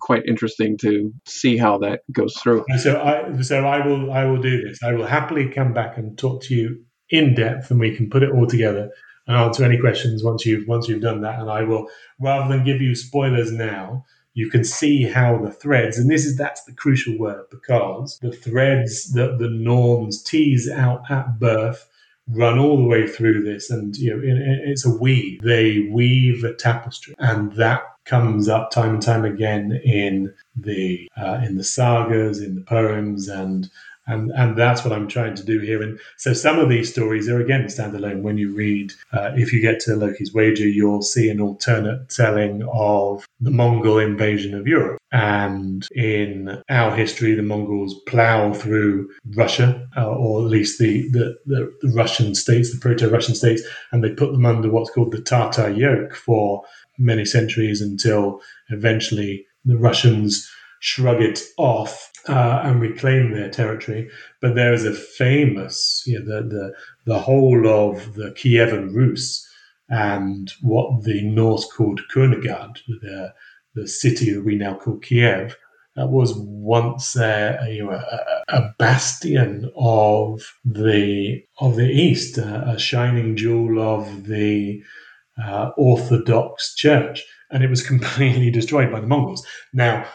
quite interesting to see how that goes through. So I so I will I will do this. I will happily come back and talk to you in depth and we can put it all together and answer any questions once you've once you've done that. And I will, rather than give you spoilers now, you can see how the threads, and this is that's the crucial word because the threads that the Norns tease out at birth run all the way through this, and you know it's a weave. They weave a tapestry, and that comes up time and time again in the uh, in the sagas, in the poems, and and and that's what I'm trying to do here. And so some of these stories are again standalone. When you read, uh, if you get to Loki's Wager, you'll see an alternate telling of the Mongol invasion of Europe. And in our history, the Mongols plow through Russia, uh, or at least the, the, the, Russian states, the proto-Russian states, and they put them under what's called the Tatar yoke for many centuries until eventually the Russians shrug it off uh, and reclaim their territory. But there is a famous, you know, the, the, the whole of the Kievan Rus and what the Norse called Kurnagard, the, the city that we now call Kiev, that was once a, you know, a, a, bastion of the of the East, a, a shining jewel of the uh, Orthodox Church, and it was completely destroyed by the Mongols. Now,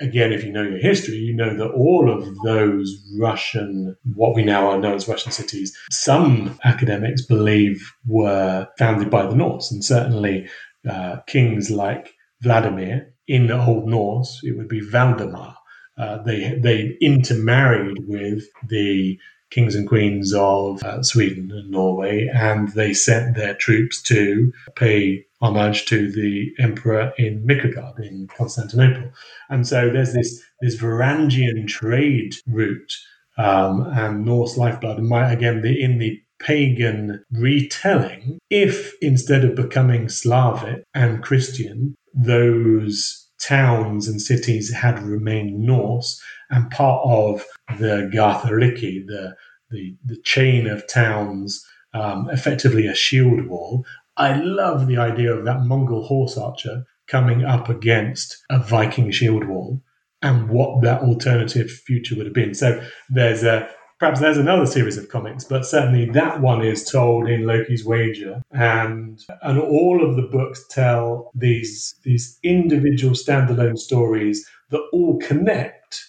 again, if you know your history, you know that all of those Russian, what we now are known as Russian cities, some academics believe were founded by the Norse. And certainly uh, kings like Vladimir, in the Old Norse, it would be Valdemar. Uh, they, they intermarried with the kings and queens of uh, Sweden and Norway, and they sent their troops to pay homage to the emperor in Miklagard in Constantinople. And so there's this this Varangian trade route um, and Norse lifeblood. And my, again, the, in the pagan retelling, if instead of becoming Slavic and Christian, those towns and cities had remained Norse and part of the Gardariki, the, the, the chain of towns, um, effectively a shield wall, I love the idea of that Mongol horse archer coming up against a Viking shield wall and what that alternative future would have been. So there's a perhaps there's another series of comics, but certainly that one is told in Loki's Wager, and and all of the books tell these these individual standalone stories that all connect,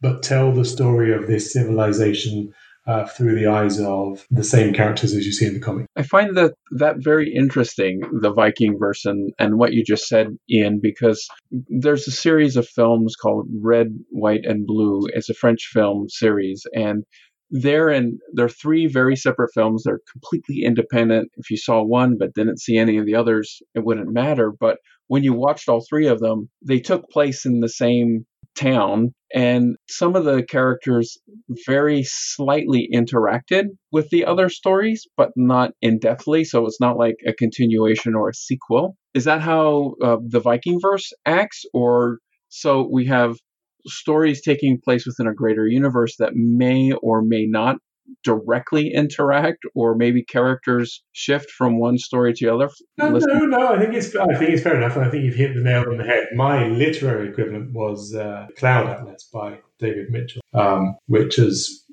but tell the story of this civilization uh, through the eyes of the same characters as you see in the comic. I find that that very interesting, the Vikingverse and, and what you just said, Ian, because there's a series of films called Red, White, and Blue. It's a French film series, and they're in they're three very separate films. They're completely independent. If you saw one but didn't see any of the others, it wouldn't matter. But when you watched all three of them, they took place in the same town and some of the characters very slightly interacted with the other stories but not in depthly so it's not like a continuation or a sequel is that how uh, the Vikingverse acts or so we have stories taking place within a greater universe that may or may not directly interact, or maybe characters shift from one story to the other? No, no, no. I think it's I think it's fair enough, and I think you've hit the nail on the head. My literary equivalent was uh, Cloud Atlas by David Mitchell, um, which has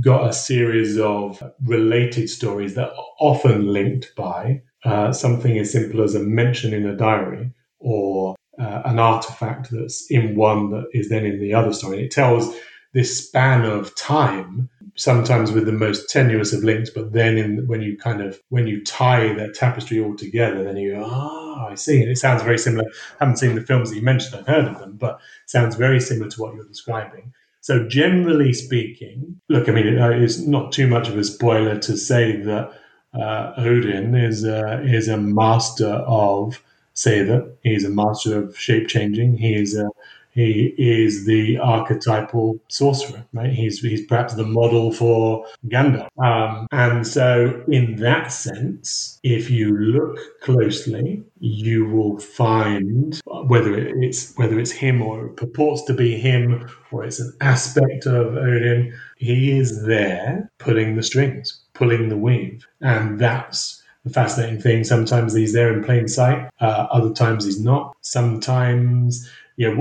got a series of related stories that are often linked by uh, something as simple as a mention in a diary or uh, an artifact that's in one that is then in the other story. It tells this span of time, sometimes with the most tenuous of links, but then in, when you kind of when you tie that tapestry all together, then you ah, I see. And it sounds very similar. I haven't seen the films that you mentioned, I've heard of them, but sounds very similar to what you're describing. So generally speaking, look, I mean, it's not too much of a spoiler to say that uh, Odin is a, is a master of Seidr. He's a master of shape changing. He is a he is the archetypal sorcerer, right? He's he's perhaps the model for Gandalf. Um, and so, in that sense, if you look closely, you will find whether it's whether it's him or it purports to be him or it's an aspect of Odin. He is there pulling the strings, pulling the weave, and that's the fascinating thing. Sometimes he's there in plain sight. Uh, other times he's not. Sometimes yeah,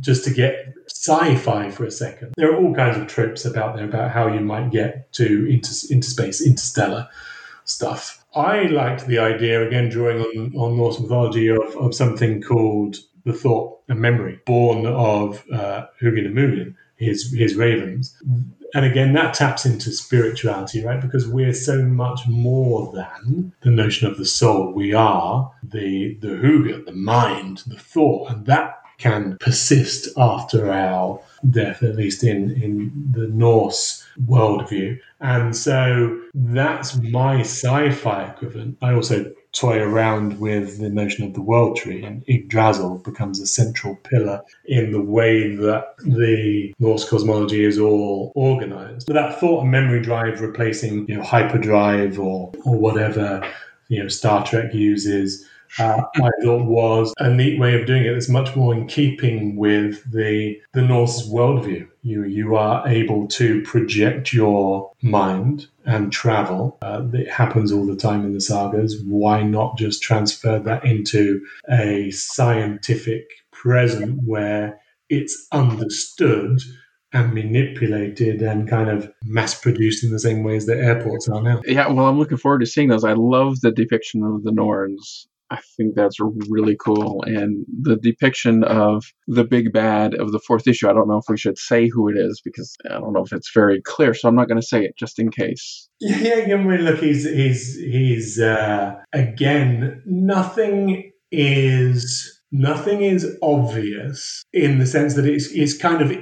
just to get sci-fi for a second. There are all kinds of tropes about there about how you might get to inter, interspace, interstellar stuff. I liked the idea, again, drawing on, on Norse mythology, of, of something called the thought and memory, born of uh, Hugin and Munin, his, his ravens and again, that taps into spirituality, right? Because we're so much more than the notion of the soul. We are the the huga, the mind, the thought, and that can persist after our death, at least in, in the Norse worldview. And so that's my sci fi equivalent. I also toy around with the notion of the world tree, and Yggdrasil becomes a central pillar in the way that the Norse cosmology is all organized. But that thought and memory drive replacing, you know, hyperdrive or or whatever you know Star Trek uses uh, I thought was a neat way of doing it. It's much more in keeping with the the Norse worldview. You you are able to project your mind and travel. Uh, it happens all the time in the sagas. Why not just transfer that into a scientific present where it's understood? and manipulated and kind of mass produced in the same ways that airports are now. Yeah, well, I'm looking forward to seeing those. I love the depiction of the Norns I think that's really cool. And the depiction of the big bad of the fourth issue, I don't know if we should say who it is because I don't know if it's very clear. So I'm not going to say it just in case. Yeah, I mean, look, he's, he's, he's, uh, again, nothing is. Nothing is obvious in the sense that it's, it's kind of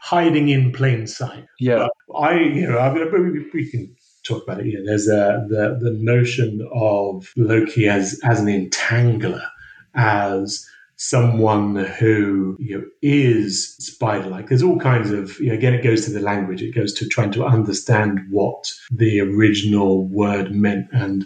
hiding in plain sight. Yeah, but I you know I mean, we can talk about it. You know, there's a, the the notion of Loki as as an entangler, as someone who you know, is spider-like. There's all kinds of you know, again, it goes to the language. It goes to trying to understand what the original word meant and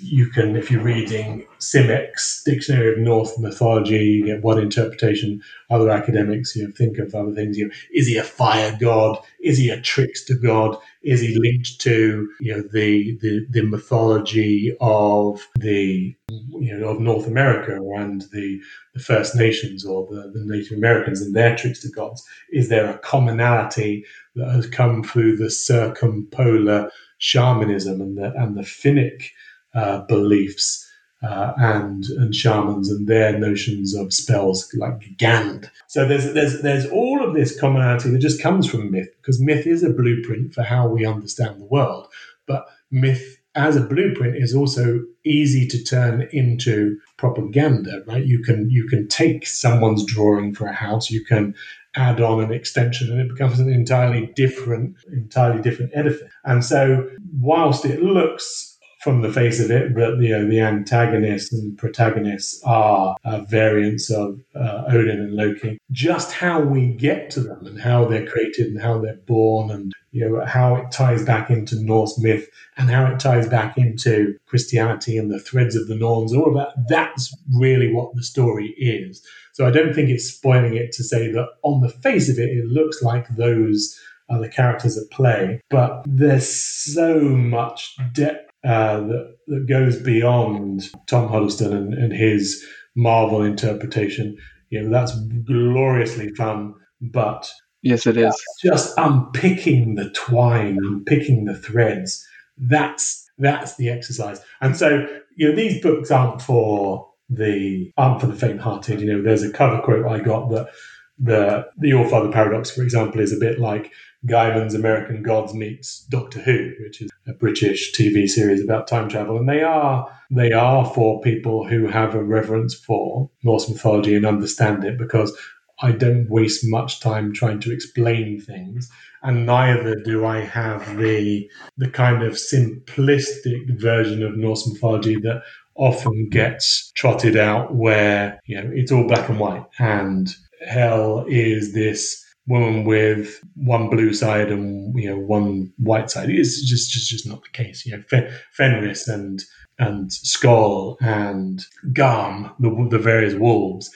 you can, if you're reading Simek's Dictionary of Norse Mythology, you get one interpretation. Other academics, you know, think of other things. You know, is he a fire god? Is he a trickster god? Is he linked to you know the the, the mythology of the you know of North America and the, the First Nations or the, the Native Americans and their trickster gods? Is there a commonality that has come through the circumpolar shamanism and the and the Finnic uh, beliefs uh, and and shamans and their notions of spells like Gand. So there's there's there's all of this commonality that just comes from myth because myth is a blueprint for how we understand the world. But myth as a blueprint is also easy to turn into propaganda, right? You can you can take someone's drawing for a house, you can add on an extension and it becomes an entirely different entirely different edifice. And so whilst it looks from the face of it, but you know the antagonists and protagonists are uh, variants of uh, Odin and Loki. Just how we get to them and how they're created and how they're born, and you know how it ties back into Norse myth and how it ties back into Christianity and the threads of the Norns. All of that. That's really what the story is. So I don't think it's spoiling it to say that on the face of it, it looks like those are the characters at play, but there's so much depth uh, that, that goes beyond Tom Hiddleston and, and his Marvel interpretation. You know, that's gloriously fun, but Yes, it is. Just unpicking the twine, unpicking the threads. That's that's the exercise. And so, you know, these books aren't for the aren't for the faint-hearted. You know, there's a cover quote I got that the the All Father paradox, for example, is a bit like Gaiman's American Gods meets Doctor Who, which is a British TV series about time travel, and they are they are for people who have a reverence for Norse mythology and understand it because I don't waste much time trying to explain things, and neither do I have the the kind of simplistic version of Norse mythology that often gets trotted out, where you know it's all black and white, and hell is this woman with one blue side and you know one white side. It's just just just not the case. You know, Fen- Fenris and and Skoll and Garm, the the various wolves,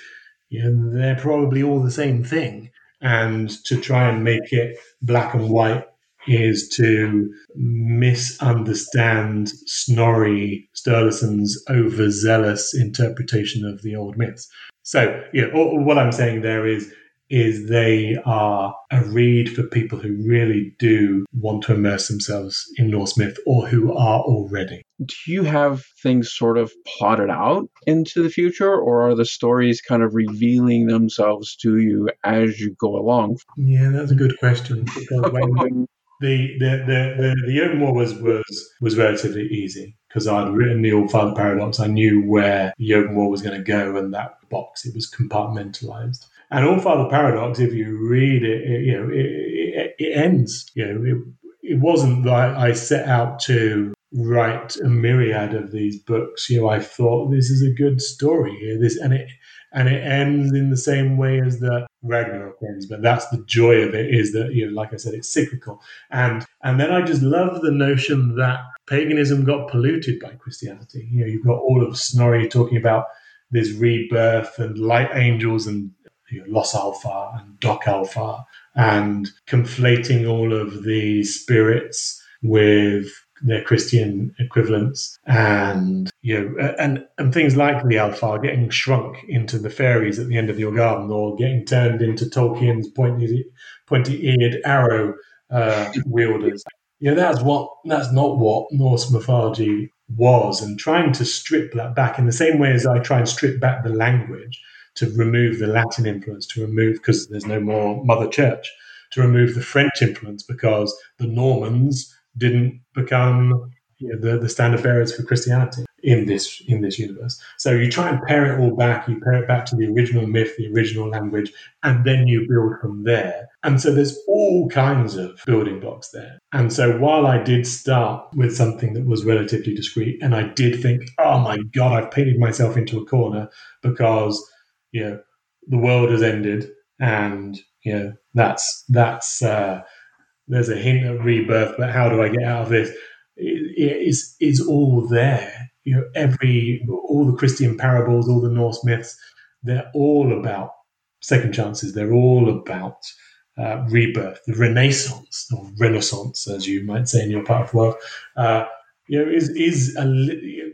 you know, they're probably all the same thing. And to try and make it black and white is to misunderstand Snorri Sturluson's overzealous interpretation of the old myths. So, know, what I'm saying there is is they are a read for people who really do want to immerse themselves in Norse myth or who are already. Do you have things sort of plotted out into the future, or are the stories kind of revealing themselves to you as you go along? Yeah, that's a good question. The the the the, the open war was was was relatively easy because I'd written the All Father Paradox. I knew where the open war was going to go, and that box it was compartmentalized. And All Father Paradox, if you read it, it you know, it, it, it, ends. You know, it, it wasn't that I set out to write a myriad of these books. You know, I thought this is a good story. This and it and it ends in the same way as the Ragnarok ends. But that's the joy of it is that you know, like I said, it's cyclical. And and then I just love the notion that paganism got polluted by Christianity. You know, you've got all of Snorri talking about this rebirth and light angels and you know, Ljosalfar and Alfar and conflating all of the spirits with their Christian equivalents, and you know, and and things like the Alfar getting shrunk into the fairies at the end of your garden, or getting turned into Tolkien's pointy pointy-eared arrow uh, wielders. You know, that's what that's not what Norse mythology was, and trying to strip that back in the same way as I try and strip back the language to remove the Latin influence, to remove because there's no more Mother Church, to remove the French influence because the Normans didn't become you know, the, the standard bearers for Christianity in this in this universe. So you try and pare it all back, you pare it back to the original myth, the original language, and then you build from there. And so there's all kinds of building blocks there. And so while I did start with something that was relatively discreet, and I did think, oh my God, I've painted myself into a corner because you know the world has ended and you know that's that's uh, there's a hint of rebirth, but how do I get out of this? It is is all there. You know, every all the Christian parables, all the Norse myths, they're all about second chances. They're all about uh, rebirth, the Renaissance or Renaissance, as you might say in your part of the world. Uh, you know, is is a,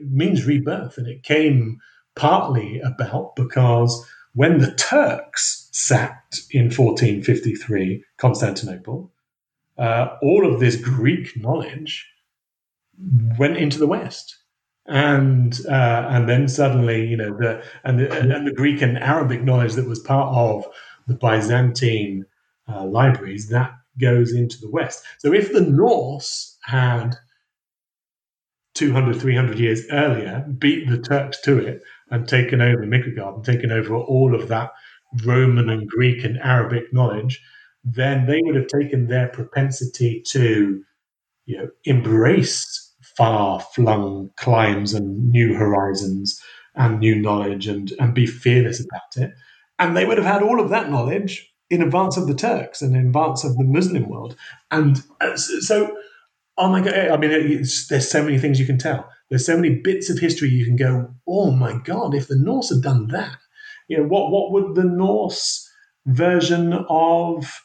means rebirth, and it came partly about because when the Turks sacked in 1453 Constantinople, uh, all of this Greek knowledge went into the West. And uh, and then suddenly, you know, the and the and the Greek and Arabic knowledge that was part of the Byzantine uh, libraries that goes into the West. So if the Norse had 200, 300 years earlier beat the Turks to it and taken over Miklagard and taken over all of that Roman and Greek and Arabic knowledge, then they would have taken their propensity to, you know, embrace far flung climes and new horizons and new knowledge and, and be fearless about it. And they would have had all of that knowledge in advance of the Turks and in advance of the Muslim world. And uh, so, oh my God, I mean, there's so many things you can tell. There's so many bits of history you can go, oh my God, if the Norse had done that, you know, what, what would the Norse version of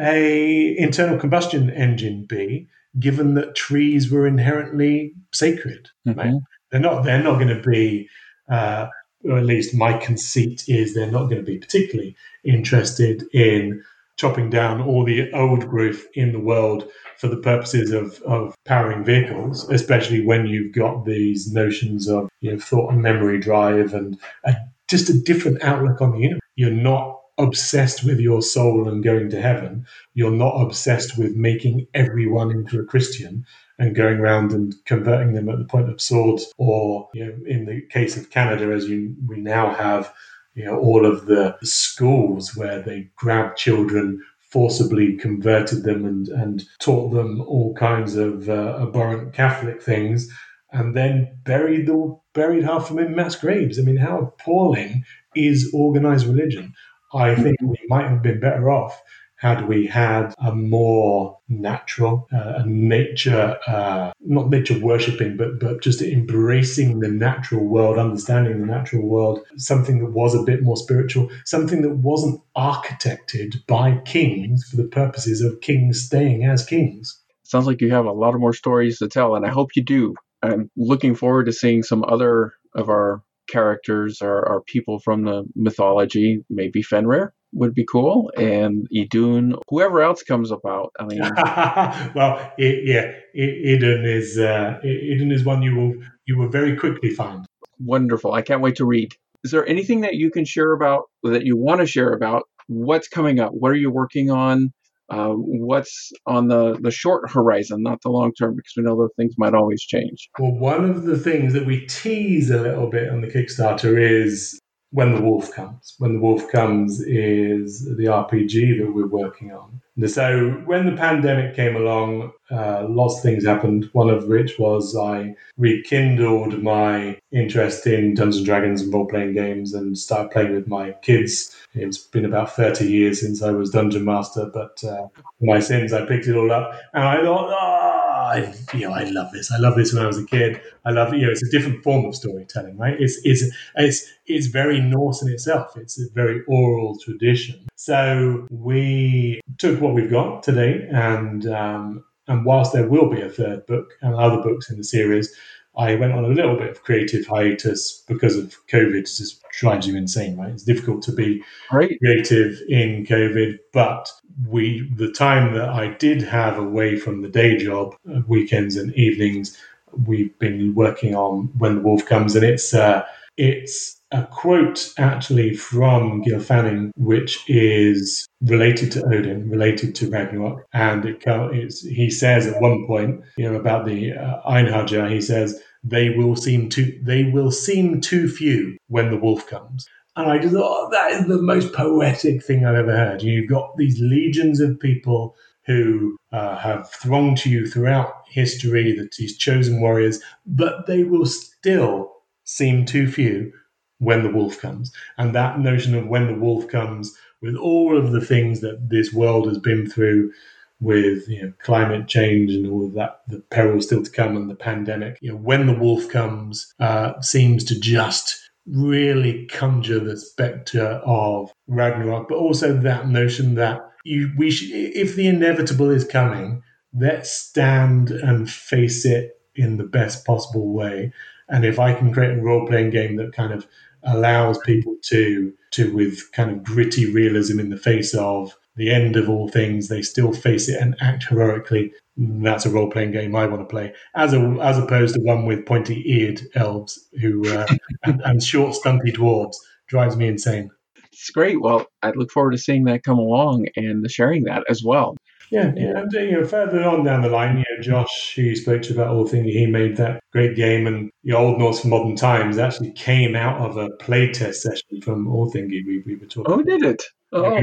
a internal combustion engine be, given that trees were inherently sacred? Mm-hmm. Right? They're not. They're not going to be. Uh, or at least my conceit is they're not going to be particularly interested in chopping down all the old growth in the world for the purposes of, of powering vehicles, especially when you've got these notions of you know, thought and memory drive and a, just a different outlook on the universe. You're not obsessed with your soul and going to heaven. You're not obsessed with making everyone into a Christian and going around and converting them at the point of swords, or you know, in the case of Canada, as you we now have, you know, all of the schools where they grab children forcibly converted them and, and taught them all kinds of uh, abhorrent Catholic things, and then buried the buried half of them in mass graves. I mean, how appalling is organized religion? I think we might have been better off had we had a more natural, uh, nature, uh, not nature worshipping, but, but just embracing the natural world, understanding the natural world, something that was a bit more spiritual, something that wasn't architected by kings for the purposes of kings staying as kings. Sounds like you have a lot of more stories to tell, and I hope you do. I'm looking forward to seeing some other of our characters are, or people from the mythology, maybe Fenrir would be cool, and Idun, whoever else comes about. I mean, well, it, yeah, Idun is uh, Idun is one you will you will very quickly find. Wonderful! I can't wait to read. Is there anything that you can share about that you want to share about? What's coming up? What are you working on? Uh, what's on the, the short horizon, not the long term, because we know those things might always change. Well, one of the things that we tease a little bit on the Kickstarter is when the Wolf Comes. When the Wolf Comes is the RPG that we're working on. So when the pandemic came along, uh, lots of things happened. One of which was I rekindled my interest in Dungeons and Dragons and role playing games and started playing with my kids. It's been about 30 years since I was Dungeon Master, but uh, my sins, I picked it all up and I thought, oh, I, you know, I love this. I love this when I was a kid. I love, you know, it's a different form of storytelling, right? It's, it's, it's, it's very Norse in itself. It's a very oral tradition. So we took what we've got today and, um, and whilst there will be a third book and other books in the series, I went on a little bit of creative hiatus because of COVID. It just drives you insane, right? It's difficult to be right. creative in COVID, but we the time that I did have away from the day job, uh, weekends and evenings, we've been working on When the Wolf Comes, and it's uh, it's a quote actually from Gylfaginning, which is related to Odin, related to Ragnarok, and it he says at one point, you know, about the uh, Einherjar, he says they will seem too they will seem too few when the wolf comes. And I just thought, oh, that is the most poetic thing I've ever heard. You've got these legions of people who uh, have thronged to you throughout history, that these chosen warriors, but they will still seem too few when the wolf comes. And that notion of when the wolf comes, with all of the things that this world has been through, with you know, climate change and all of that, the peril still to come and the pandemic, you know, when the wolf comes, uh, seems to just really conjure the spectre of Ragnarok, but also that notion that you we should, if the inevitable is coming, let's stand and face it in the best possible way. And if I can create a role playing game that kind of allows people to to with kind of gritty realism in the face of the end of all things, they still face it and act heroically. That's a role playing game I want to play, as a, as opposed to one with pointy eared elves who uh, and, and short, stumpy dwarves drives me insane. It's great. Well, I look forward to seeing that come along and the sharing that as well. Yeah, yeah, and uh, you know, further on down the line, you know, Josh, who spoke to you about all the things, he made that great game, and the Old Norse for Modern Times actually came out of a playtest session from All Thingy we, we were talking. Oh, about. did it? Oh.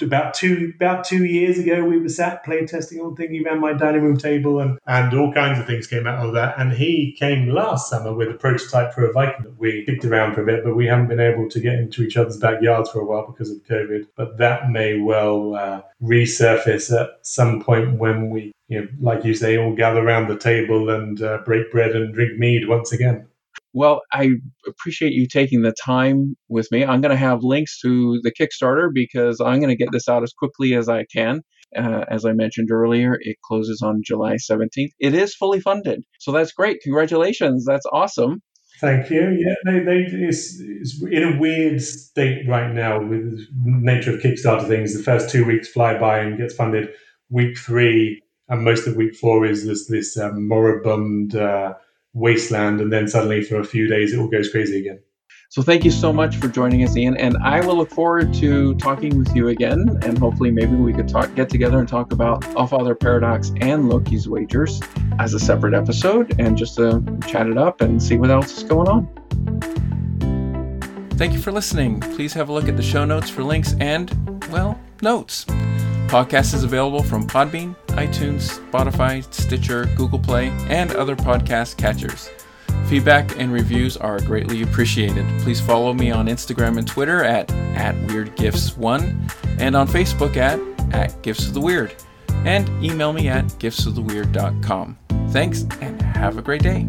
About two about two years ago, we were sat playtesting on thingy around my dining room table, and and all kinds of things came out of that. And he came last summer with a prototype for a Viking that we kicked around for a bit, but we haven't been able to get into each other's backyards for a while because of COVID. But that may well uh, resurface at some point when we, you know, like you say, all gather around the table and uh, break bread and drink mead once again. Well, I appreciate you taking the time with me. I'm going to have links to the Kickstarter because I'm going to get this out as quickly as I can. Uh, as I mentioned earlier, it closes on July 17th. It is fully funded. So that's great. Congratulations. That's awesome. Thank you. Yeah, they, they, it's, it's in a weird state right now with the nature of Kickstarter things. The first two weeks fly by and gets funded. Week three and most of week four is this this um, moribund uh, wasteland, and then suddenly for a few days it all goes crazy again. So thank you so much for joining us, Ian, and I will look forward to talking with you again, and hopefully maybe we could talk get together and talk about All Father Paradox and Loki's Wagers as a separate episode, and just to chat it up and see what else is going on. Thank you for listening. Please have a look at the show notes for links and, well, notes. Podcast is available from Podbean, iTunes, Spotify, Stitcher, Google Play, and other podcast catchers. Feedback and reviews are greatly appreciated. Please follow me on Instagram and Twitter at, at WyrdGifts1 and on Facebook at, at Gifts of the Wyrd. And email me at giftsofthewyrd.com. Thanks and have a great day.